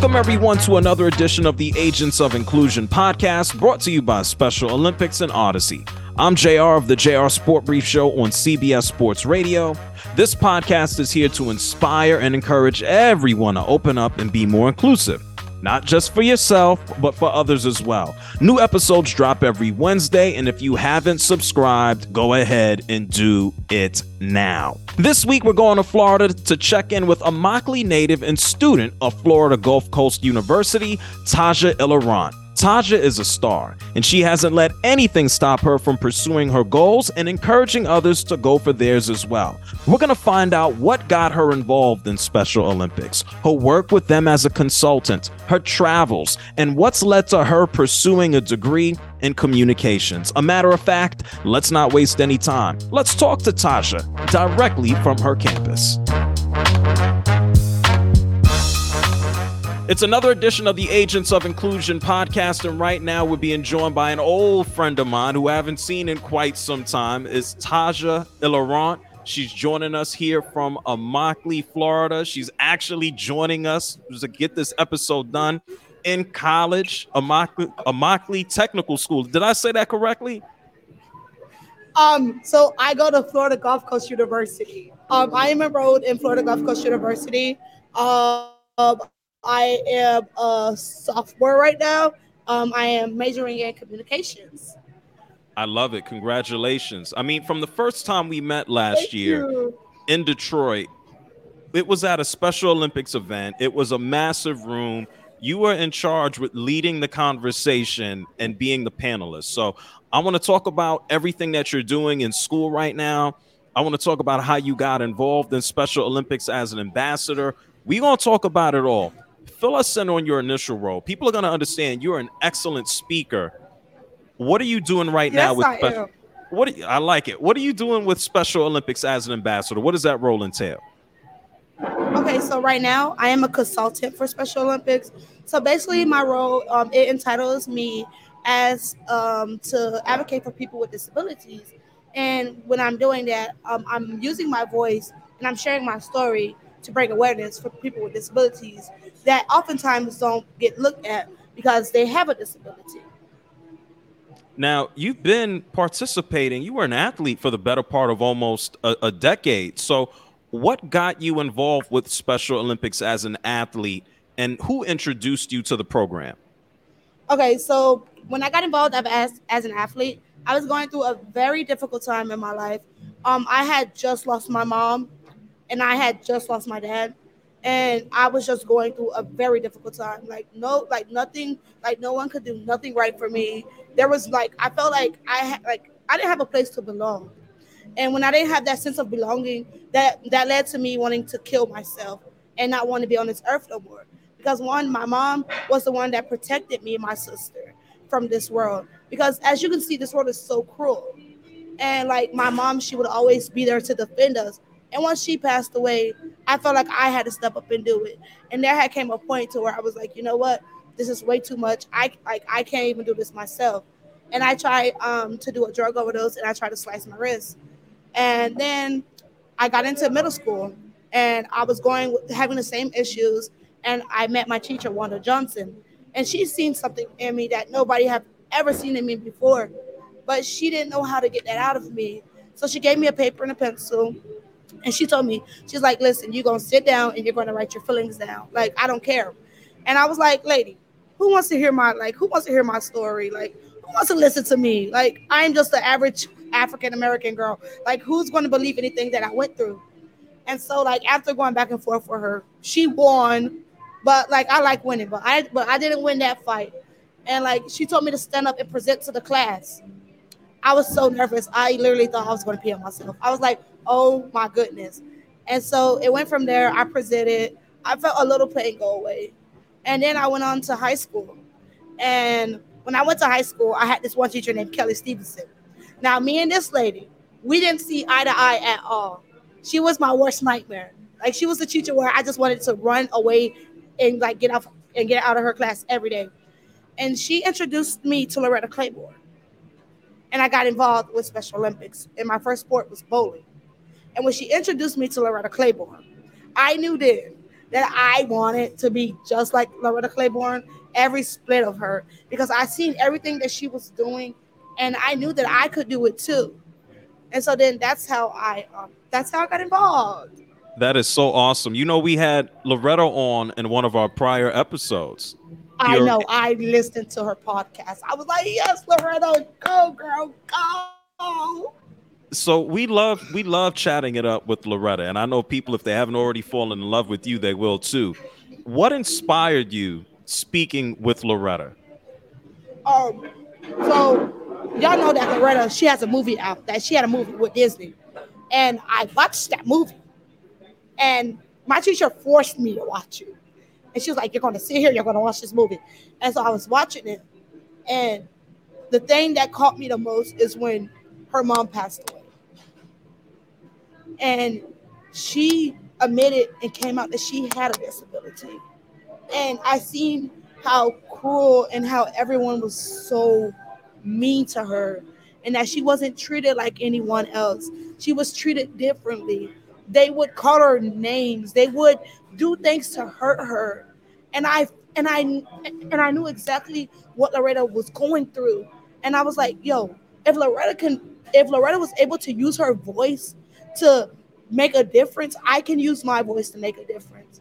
Welcome, everyone, to another edition of the Agents of Inclusion podcast brought to you by Special Olympics and Audacy. I'm JR of the JR Sport Brief Show on CBS Sports Radio. This podcast is here to inspire and encourage everyone to open up and be more inclusive not just for yourself, but for others as well. New episodes drop every Wednesday, and if you haven't subscribed, go ahead and do it now. This week, we're going to Florida to check in with Immokalee native and student of Florida Gulf Coast University, Tajha Ilerant. Tajha is a star, and she hasn't let anything stop her from pursuing her goals and encouraging others to go for theirs as well. We're going to find out what got her involved in Special Olympics, her work with them as a consultant, her travels, and what's led to her pursuing a degree in communications. A matter of fact, let's not waste any time. Let's talk to Tajha directly from her campus. It's another edition of the Agents of Inclusion podcast, and right now we're being joined by an old friend of mine who I haven't seen in quite some time. Is Tajha Ilerant. She's joining us here from Immokalee, Florida. She's actually joining us to get this episode done in college, Immokalee, Immokalee Technical School. Did I say that correctly? Um, so I go to Florida Gulf Coast University. Um, I am enrolled in Florida Gulf Coast University. Um, I am a sophomore right now. Um, I am majoring in communications. I love it. Congratulations. I mean, from the first time we met last Thank year you. in Detroit, it was at a Special Olympics event. It was a massive room. You were in charge with leading the conversation and being the panelist. So I want to talk about everything that you're doing in school right now. I want to talk about how you got involved in Special Olympics as an ambassador. We're going to talk about it all fill us in on your initial role. People are going to understand you're an excellent speaker. What are you doing right yes, now with I? Am. What you, I like it. What are you doing with Special Olympics as an ambassador? What does that role entail? Okay, so right now I am a consultant for Special Olympics. So basically, my role um, it entitles me as um, to advocate for people with disabilities. And when I'm doing that, um, I'm using my voice and I'm sharing my story to bring awareness for people with disabilities that oftentimes don't get looked at because they have a disability. Now, you've been participating, you were an athlete for the better part of almost a, a decade. So, what got you involved with Special Olympics as an athlete, and who introduced you to the program? Okay, so when I got involved as, as an athlete, I was going through a very difficult time in my life. Um, I had just lost my mom, and I had just lost my dad and I was just going through a very difficult time. Like no, like nothing, like no one could do nothing right for me. There was like I felt like I had like I didn't have a place to belong, and when I didn't have that sense of belonging, that that led to me wanting to kill myself and not want to be on this earth no more. Because one, my mom was the one that protected me and my sister from this world. Because as you can see, this world is so cruel, and like my mom, she would always be there to defend us and once she passed away, I felt like I had to step up and do it. And there had came a point to where I was like, you know what, this is way too much. I like I can't even do this myself. And I tried um, to do a drug overdose, and I tried to slice my wrist. And then I got into middle school, and I was going having the same issues. And I met my teacher, Wanda Johnson, and she seen something in me that nobody have ever seen in me before. But she didn't know how to get that out of me. So she gave me a paper and a pencil and she told me, she's like, listen, you're gonna sit down and you're gonna write your feelings down. Like, I don't care. And I was like, lady, who wants to hear my like who wants to hear my story? Like, who wants to listen to me? Like I'm just the average African American girl. Like who's to believe anything that I went through? And so like after going back and forth for her, she won. But like I like winning, but I but I didn't win that fight. And like she told me to stand up and present to the class. I was so nervous. I literally thought I was to pee on myself. I was like, oh my goodness. And so it went from there. I presented. I felt a little pain go away. And then I went on to high school. And when I went to high school, I had this one teacher named Kelly Stevenson. Now, me and this lady, we didn't see eye to eye at all. She was my worst nightmare. Like she was the teacher where I just wanted to run away and like get out and get out of her class every day. And she introduced me to Loretta Claiborne. And I got involved with Special Olympics. And my first sport was bowling. And when she introduced me to Loretta Claiborne, I knew then that I wanted to be just like Loretta Claiborne, every split of her, because I seen everything that she was doing, and I knew that I could do it too. And so then that's how I um, that's how I got involved. That is so awesome. You know, we had Loretta on in one of our prior episodes. I You're- know. I listened to her podcast. I was like, yes, Loretta, go, girl, go so we love we love chatting it up with Loretta, and I know people if they haven't already fallen in love with you, they will too. What inspired you speaking with Loretta? Um, so y'all know that Loretta, she has a movie out that she had a movie with Disney, and I watched that movie, and my teacher forced me to watch it, and she was like, "You're going to sit here, you're going to watch this movie," and so I was watching it, and the thing that caught me the most is when her mom passed away and she admitted and came out that she had a disability. And I seen how cruel and how everyone was so mean to her and that she wasn't treated like anyone else. She was treated differently. They would call her names. They would do things to hurt her. And I and I and I knew exactly what Loretta was going through. And I was like, yo, if Loretta can if Loretta was able to use her voice to make a difference, I can use my voice to make a difference.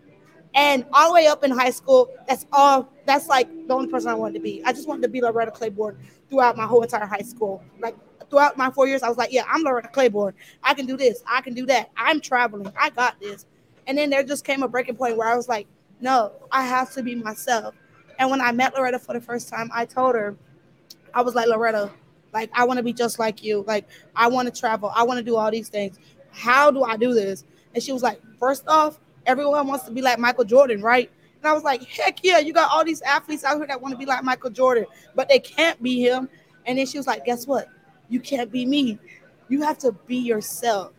And all the way up in high school, that's all. That's like the only person I wanted to be. I just wanted to be Loretta Claiborne throughout my whole entire high school. Like throughout my four years, I was like, yeah, I'm Loretta Claiborne. I can do this. I can do that. I'm traveling. I got this. And then there just came a breaking point where I was like, no, I have to be myself. And when I met Loretta for the first time, I told her, I was like, Loretta, like I want to be just like you. Like I want to travel. I want to do all these things how do I do this? And she was like, first off, everyone wants to be like Michael Jordan, right? And I was like, heck yeah, you got all these athletes out here that want to be like Michael Jordan, but they can't be him. And then she was like, guess what? You can't be me. You have to be yourself.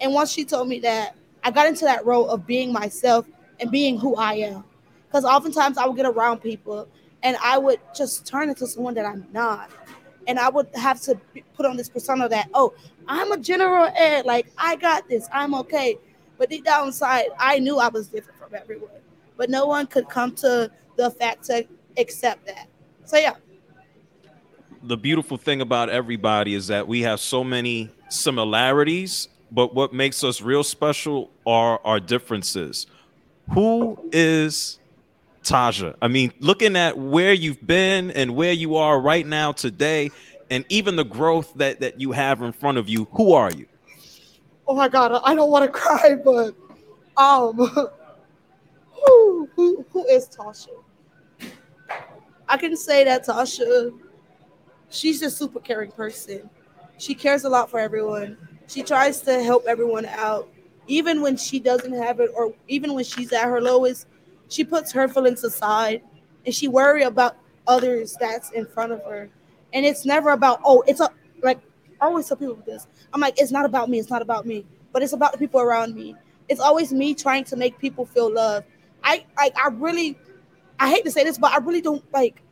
And once she told me that, I got into that role of being myself and being who I am. Because oftentimes I would get around people and I would just turn into someone that I'm not. And I would have to put on this persona that, oh, I'm a general ed. Like, I got this. I'm okay. But deep down inside, I knew I was different from everyone. But no one could come to the fact to accept that. So, yeah. The beautiful thing about everybody is that we have so many similarities, but what makes us real special are our differences. Who is Tajha? I mean, looking at where you've been and where you are right now today, and even the growth that that you have in front of you who are you? Oh my god i don't want to cry but um who, who, who is tasha? I can say that tasha she's a super caring person. She cares a lot for everyone. She tries to help everyone out. Even when she doesn't have it or even when she's at her lowest she puts her feelings aside and she worry about others that's in front of her and it's never about oh it's a like I always tell people this. I'm like it's not about me it's not about me but it's about the people around me. It's always me trying to make people feel love i like i really i hate to say this but i really don't like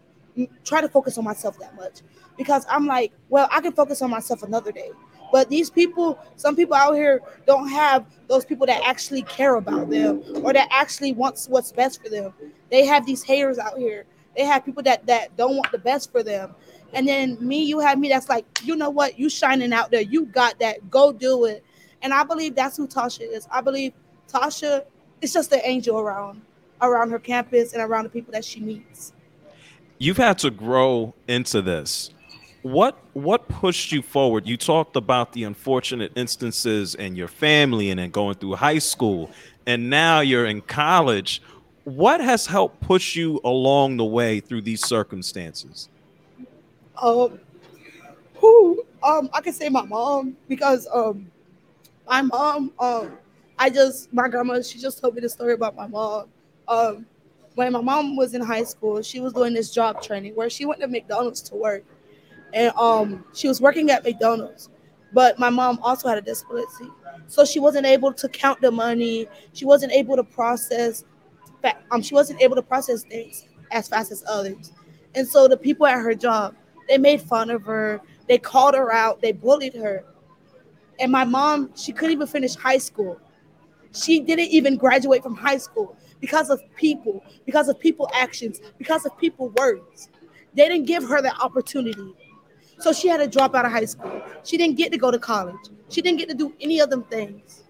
try to focus on myself that much because i'm like well i can focus on myself another day. But these people some people out here don't have those people that actually care about them or that actually wants what's best for them. They have these haters out here. They have people that that don't want the best for them and then me, you have me that's like, you know what, you shining out there. You got that. Go do it. And I believe that's who Tasha is. I believe Tasha is just an angel around around her campus and around the people that she meets. You've had to grow into this. what what pushed you forward? You talked about the unfortunate instances in your family and then going through high school, and now you're in college. What has helped push you along the way through these circumstances? Um, who um, I can say my mom because um, my mom um, I just my grandma she just told me the story about my mom. Um, when my mom was in high school, she was doing this job training where she went to McDonald's to work and um, she was working at McDonald's. But my mom also had a disability, so she wasn't able to count the money. She wasn't able to process, um, she wasn't able to process things as fast as others. And so the people at her job, they made fun of her. They called her out. They bullied her. And my mom, she couldn't even finish high school. She didn't even graduate from high school because of people, because of people actions, because of people words. They didn't give her that opportunity. So she had to drop out of high school. She didn't get to go to college. She didn't get to do any of them things.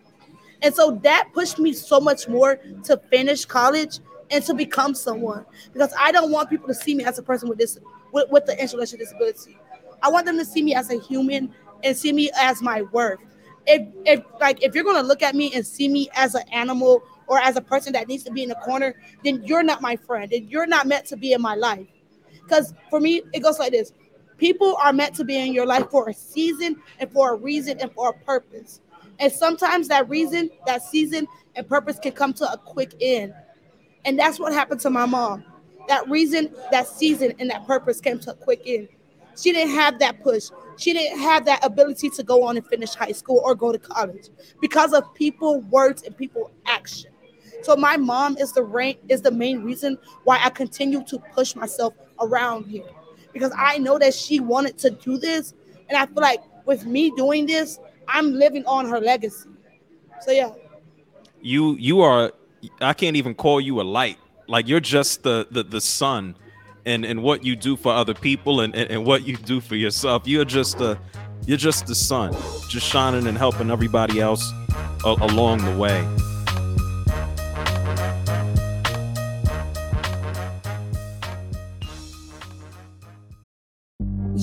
And so that pushed me so much more to finish college and to become someone because I don't want people to see me as a person with this with, with the intellectual disability. I want them to see me as a human and see me as my worth. If if like if you're gonna look at me and see me as an animal or as a person that needs to be in the corner, then you're not my friend and you're not meant to be in my life. Because for me, it goes like this People are meant to be in your life for a season and for a reason and for a purpose. And sometimes that reason, that season, and purpose can come to a quick end. And that's what happened to my mom. That reason, that season, and that purpose came to a quick end. She didn't have that push. She didn't have that ability to go on and finish high school or go to college because of people, words, and people action. So my mom is the rank is the main reason why I continue to push myself around here because I know that she wanted to do this. And I feel like with me doing this, I'm living on her legacy. So yeah. You you are I can't even call you a light. Like you're just the the, the sun and and what you do for other people and, and, and what you do for yourself. You're just a you're just the sun, just shining and helping everybody else a- along the way.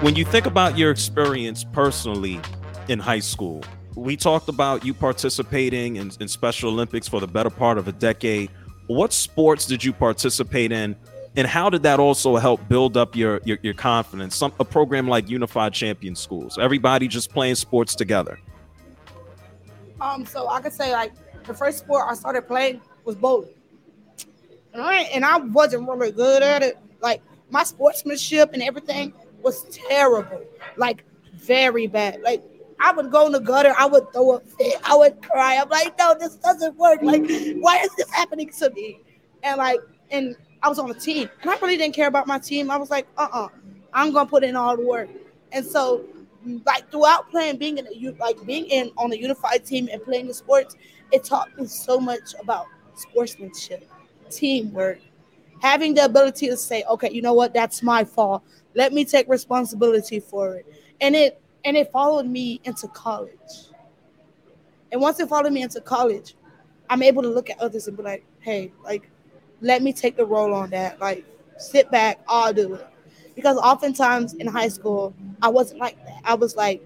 When you think about your experience personally in high school, we talked about you participating in, in, Special Olympics for the better part of a decade. What sports did you participate in, and how did that also help build up your your, your confidence? Some a program like Unified Champion Schools, everybody just playing sports together. Um, so I could say like the first sport I started playing was bowling. All right, and I wasn't really good at it. Like my sportsmanship and everything was terrible, like very bad. Like I would go in the gutter, I would throw a fit, I would cry. I'm like, no, this doesn't work. Like, why is this happening to me? And like, and I was on a team, and I really didn't care about my team. I was like, uh-uh, I'm gonna put in all the work. And so, like throughout playing, being in a, like being in on a unified team and playing the sports, it taught me so much about sportsmanship, teamwork, having the ability to say, okay, you know what, that's my fault. Let me take responsibility for it. And it and it followed me into college. And once it followed me into college, I'm able to look at others and be like, hey, like, let me take the role on that. Like, sit back, I'll do it. Because oftentimes in high school, I wasn't like that. I was like,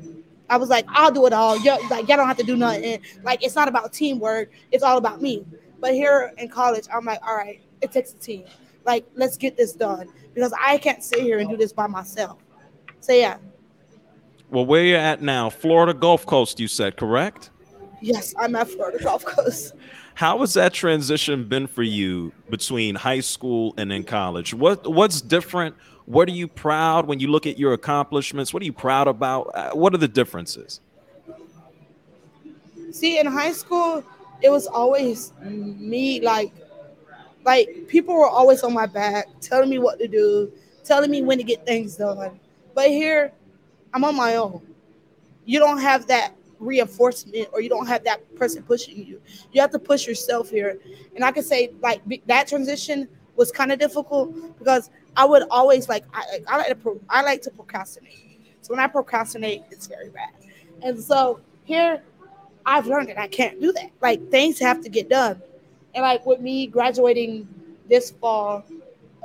I was like, I'll do it all. you like, y'all don't have to do nothing. Like, it's not about teamwork. It's all about me. But here in college, I'm like, all right, it takes a team. Like, let's get this done because I can't sit here and do this by myself. So yeah. Well, where you're at now, Florida Gulf Coast, you said, correct? Yes, I'm at Florida Gulf Coast. How has that transition been for you between high school and in college? What what's different? What are you proud when you look at your accomplishments? What are you proud about? Uh, what are the differences? See, in high school, it was always me like like people were always on my back, telling me what to do, telling me when to get things done. But here, I'm on my own. You don't have that reinforcement or you don't have that person pushing you. You have to push yourself here. And I can say like that transition was kind of difficult because I would always like I, I like to pro, I like to procrastinate. So when I procrastinate, it's very bad. And so here I've learned that I can't do that. Like things have to get done. And like with me graduating this fall,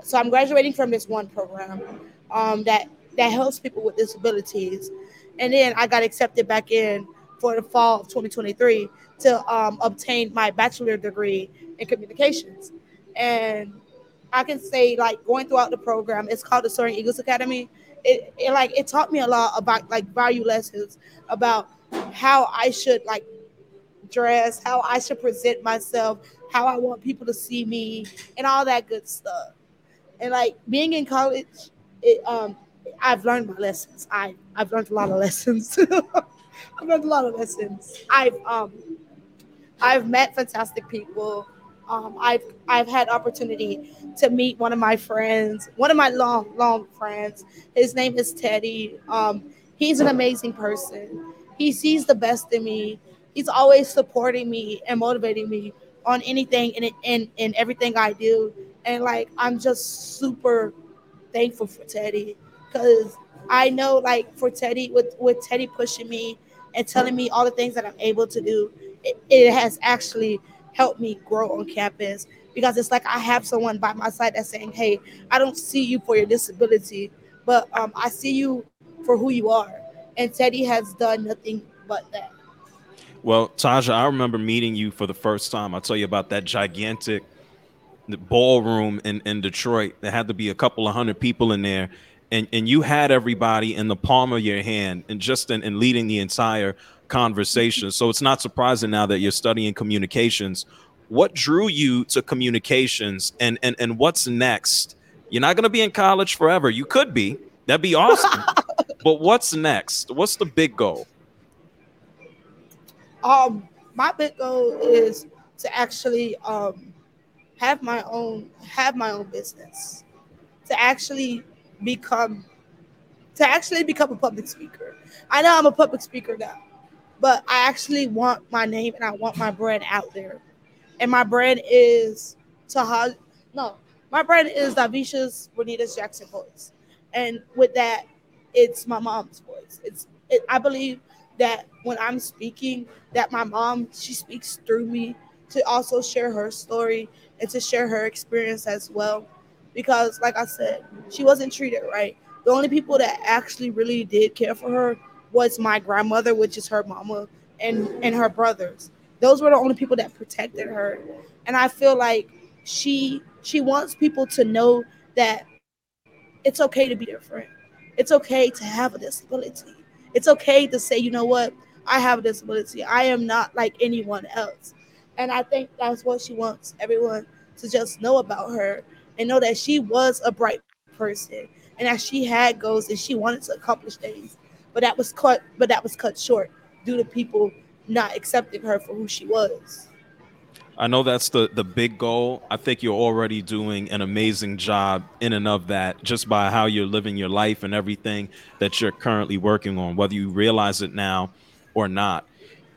so I'm graduating from this one program um, that that helps people with disabilities. And then I got accepted back in for the fall of 2023 to um, obtain my bachelor degree in communications. And I can say, like, going throughout the program, it's called the Soaring Eagles Academy. It, it like it taught me a lot about like value lessons about how I should like dress, how I should present myself, how I want people to see me, and all that good stuff. And like being in college, it um I've learned my lessons. I I've learned a lot of lessons. I've learned a lot of lessons. I've um I've met fantastic people. Um, I've I've had opportunity to meet one of my friends, one of my long long friends. His name is Teddy. Um, he's an amazing person. He sees the best in me. He's always supporting me and motivating me on anything and in in everything I do. And like I'm just super thankful for Teddy because I know like for Teddy with with Teddy pushing me and telling me all the things that I'm able to do, it, it has actually helped me grow on campus because it's like I have someone by my side that's saying, "Hey, I don't see you for your disability, but um, I see you for who you are." And Teddy has done nothing but that. Well, Tajha, I remember meeting you for the first time. I'll tell you about that gigantic ballroom in, in Detroit. There had to be a couple of hundred people in there and and you had everybody in the palm of your hand and just in, in leading the entire conversation. So it's not surprising now that you're studying communications. What drew you to communications and and, and what's next? You're not going to be in college forever. You could be. That'd be awesome. But what's next? What's the big goal um my big goal is to actually um have my own have my own business to actually become to actually become a public speaker. I know I'm a public speaker now, but I actually want my name and I want my brand out there. And my brand is Tahaj. No, my brand is Davisha's Bonita's Jackson voice. And with that, it's my mom's voice. It's it, I believe that when I'm speaking, that my mom she speaks through me to also share her story and to share her experience as well because, like I said, she wasn't treated right. The only people that actually really did care for her was my grandmother, which is her mama, and and her brothers. Those were the only people that protected her. And I feel like she she wants people to know that it's okay to be different. It's okay to have a disability. It's okay to say, you know what, I have a disability. I am not like anyone else. And I think that's what she wants everyone to just know about her and know that she was a bright person and that she had goals and she wanted to accomplish things. But that was cut but that was cut short due to people not accepting her for who she was. I know that's the the big goal. I think you're already doing an amazing job in and of that just by how you're living your life and everything that you're currently working on whether you realize it now or not.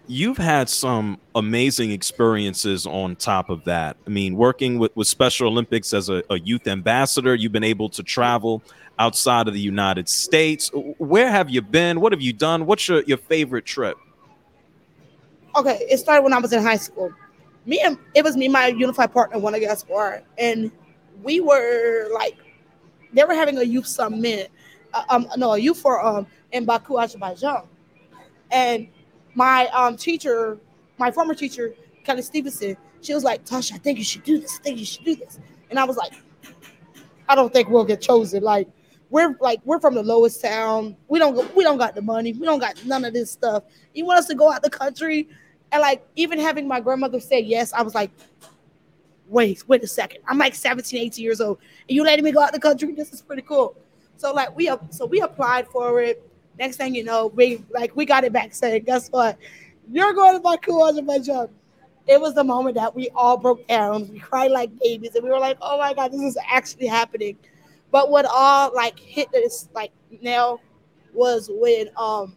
you've had some amazing experiences on top of that. I mean, working with, with Special Olympics as a, a, youth ambassador, you've been able to travel outside of the United States. Where have you been? What have you done? What's your, your favorite trip? Okay, it started when I was in high school. Me and it was me, my unified partner, One against four, and we were like, they were having a youth summit, uh, um, no, a youth for um in Baku, Azerbaijan, and my um teacher, my former teacher, Kelly Stevenson, she was like, Tasha, I think you should do this. I think you should do this. And I was like, I don't think we'll get chosen. Like, we're like we're from the lowest town. We don't go, we don't got the money. We don't got none of this stuff. You want us to go out the country? And like even having my grandmother say yes, I was like, wait, wait a second. I'm like 17, 18 years old. And you letting me go out the country? This is pretty cool. So like we so we applied for it. Next thing you know, we like we got it back saying, guess what? You're going to Baku, job. It was the moment that we all broke down. We cried like babies, and we were like, "Oh my god, this is actually happening." But what all like hit this like nail was when um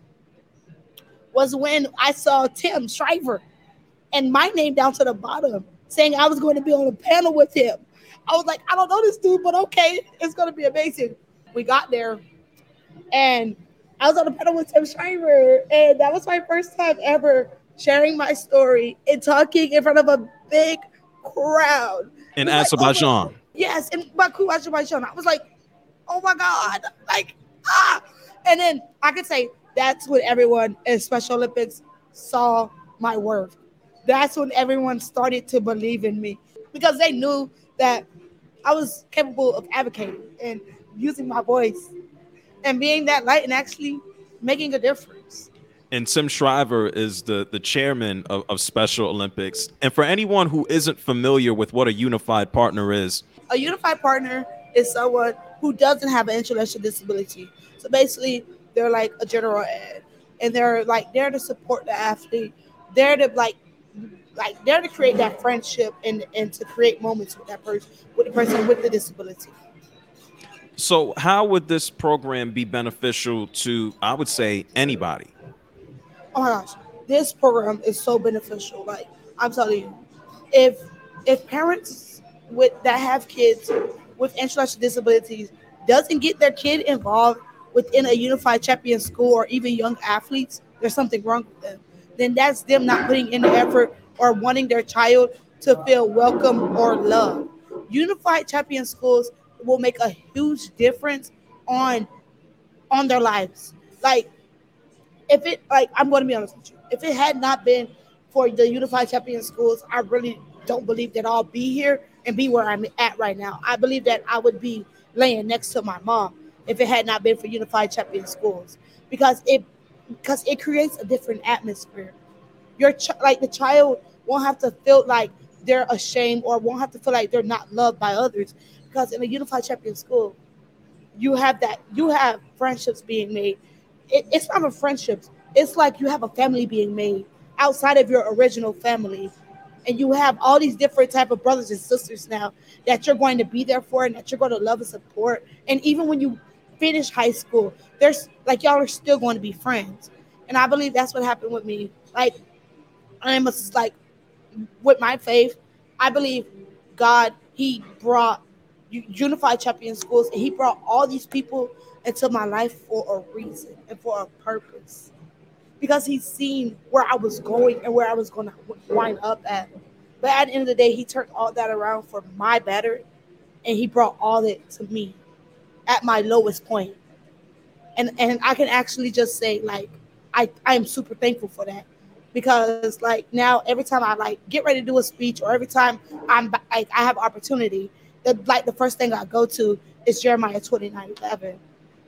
was when I saw Tim Shriver and my name down to the bottom saying I was going to be on a panel with him. I was like, I don't know this dude, but okay, it's gonna be amazing. We got there and I was on the panel with Tim Shriver, and that was my first time ever sharing my story and talking in front of a big crowd. In Azerbaijan. Like, oh yes, in Baku, Azerbaijan. I was like, oh my God. Like, ah. And then I could say that's when everyone in Special Olympics saw my worth. That's when everyone started to believe in me because they knew that I was capable of advocating and using my voice and being that light and actually making a difference. And Tim Shriver is the, the chairman of, of Special Olympics. And for anyone who isn't familiar with what a unified partner is, a unified partner is someone who doesn't have an intellectual disability. So basically, they're like a general ed, and they're like there to support the athlete. They're to like like they're to create that friendship and and to create moments with that person with the person with the disability. So, how would this program be beneficial to, I would say, anybody? Oh my gosh, this program is so beneficial. Like I'm telling you, if if parents with that have kids with intellectual disabilities doesn't get their kid involved within a unified champion school or even young athletes, there's something wrong with them. Then that's them not putting in the effort or wanting their child to feel welcome or loved. Unified champion schools will make a huge difference on on their lives. Like if it like I'm going to be honest with you, if it had not been for the Unified Champion Schools, I really don't believe that I'll be here and be where I'm at right now. I believe that I would be laying next to my mom if it had not been for Unified Champion Schools because it because it creates a different atmosphere. Your ch- like the child won't have to feel like they're ashamed or won't have to feel like they're not loved by others because in a unified champion school, you have that you have friendships being made. It, it's not a friendships. It's like you have a family being made outside of your original family, and you have all these different type of brothers and sisters now that you're going to be there for and that you're going to love and support. And even when you finish high school, there's like y'all are still going to be friends. And I believe that's what happened with me. Like I am like with my faith, I believe God He brought unified champion schools and he brought all these people into my life for a reason and for a purpose because he's seen where i was going and where i was going to wind up at but at the end of the day he turned all that around for my better and he brought all that to me at my lowest point and and i can actually just say like i i am super thankful for that because like now every time i like get ready to do a speech or every time i'm like i have opportunity that like the first thing I go to is Jeremiah 29 11.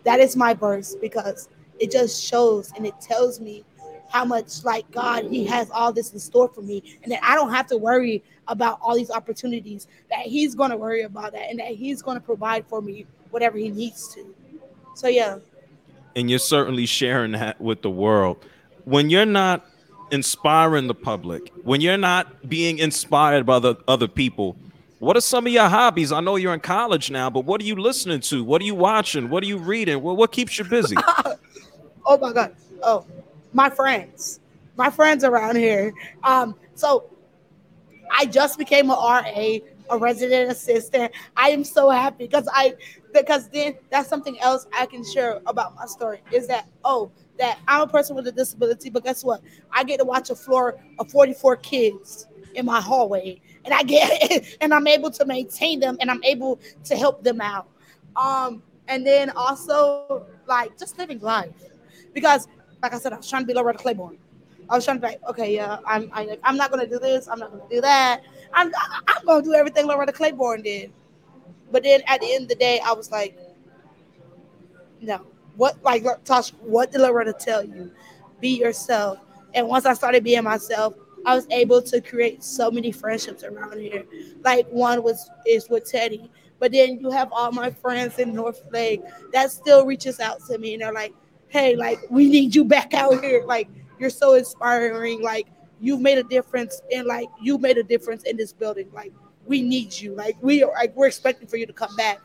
That is my verse because it just shows and it tells me how much like God He has all this in store for me, and that I don't have to worry about all these opportunities. That He's going to worry about that, and that He's going to provide for me whatever He needs to. So yeah. And you're certainly sharing that with the world. When you're not inspiring the public, when you're not being inspired by the other people, what are some of your hobbies? I know you're in college now, but what are you listening to? What are you watching? What are you reading? What, what keeps you busy? oh my God. Oh, my friends. my friends around here. Um, so I just became a RA, a resident assistant. I am so happy because I because then that's something else I can share about my story is that oh that I'm a person with a disability, but guess what? I get to watch a floor of 44 kids in my hallway, and I get and I'm able to maintain them, and I'm able to help them out. Um, and then also like just living life, because like I said, I was trying to be Loretta Claiborne. I was trying to be like, okay, yeah, I'm I, I'm not gonna do this, I'm not gonna do that. I'm I'm gonna do everything Loretta Claiborne did. But then at the end of the day, I was like, no, what like Tosh, what did Loretta tell you? Be yourself. And once I started being myself, I was able to create so many friendships around here. Like one was is with Teddy, but then you have all my friends in North Lake that still reaches out to me and they're like, "Hey, like we need you back out here. Like you're so inspiring. Like you've made a difference and like you made a difference in this building. Like we need you. Like we are like we're expecting for you to come back."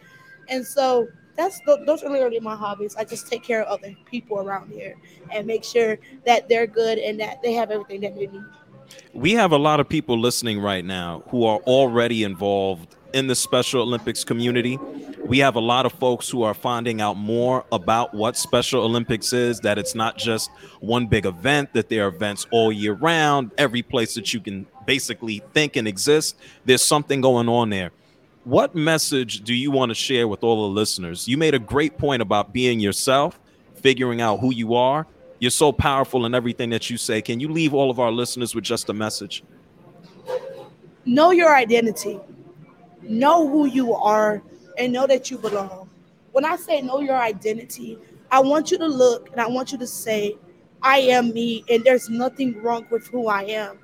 And so that's those are literally my hobbies. I just take care of other people around here and make sure that they're good and that they have everything that they need. We have a lot of people listening right now who are already involved in the Special Olympics community. We have a lot of folks who are finding out more about what Special Olympics is, that it's not just one big event, that there are events all year round, every place that you can basically think and exist. There's something going on there what message do you want to share with all the listeners? You made a great point about being yourself, figuring out who you are. You're so powerful in everything that you say. Can you leave all of our listeners with just a message? Know your identity, know who you are, and know that you belong. When I say know your identity, I want you to look and I want you to say, I am me, and there's nothing wrong with who I am.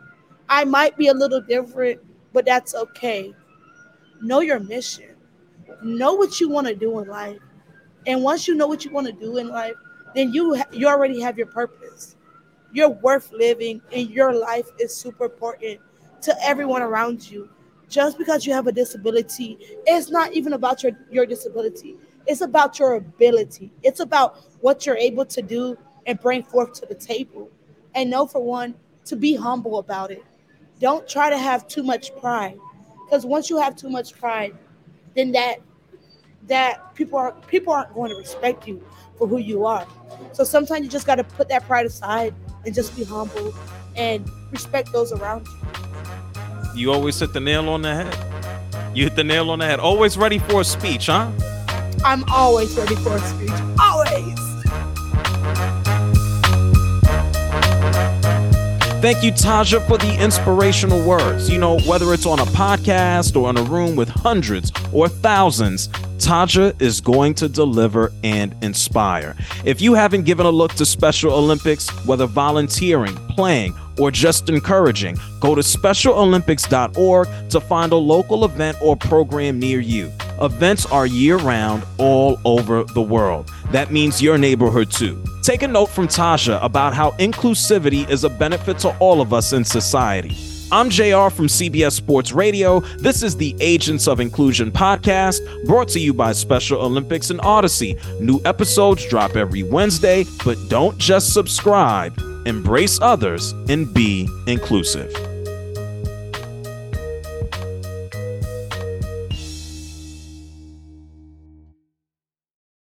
I might be a little different, but that's okay know your mission, know what you want to do in life. And once you know what you want to do in life, then you you already have your purpose. You're worth living, and your life is super important to everyone around you. Just because you have a disability, it's not even about your, your disability. It's about your ability. It's about what you're able to do and bring forth to the table. And know for one, to be humble about it. Don't try to have too much pride. Because once you have too much pride, then that that people are people aren't going to respect you for who you are. So sometimes you just got to put that pride aside and just be humble and respect those around you. You always hit the nail on the head. You hit the nail on the head. Always ready for a speech, huh? I'm always ready for a speech. Always. Thank you, Tajha, for the inspirational words. You know, whether it's on a podcast or in a room with hundreds or thousands, Tajha is going to deliver and inspire. If you haven't given a look to Special Olympics, whether volunteering, playing, or just encouraging, go to specialolympics.org to find a local event or program near you. Events are year round all over the world. That means your neighborhood too. Take a note from Tasha about how inclusivity is a benefit to all of us in society. I'm JR from CBS Sports Radio. This is the Agents of Inclusion podcast brought to you by Special Olympics and Audacy. New episodes drop every Wednesday, but don't just subscribe. Embrace others and be inclusive.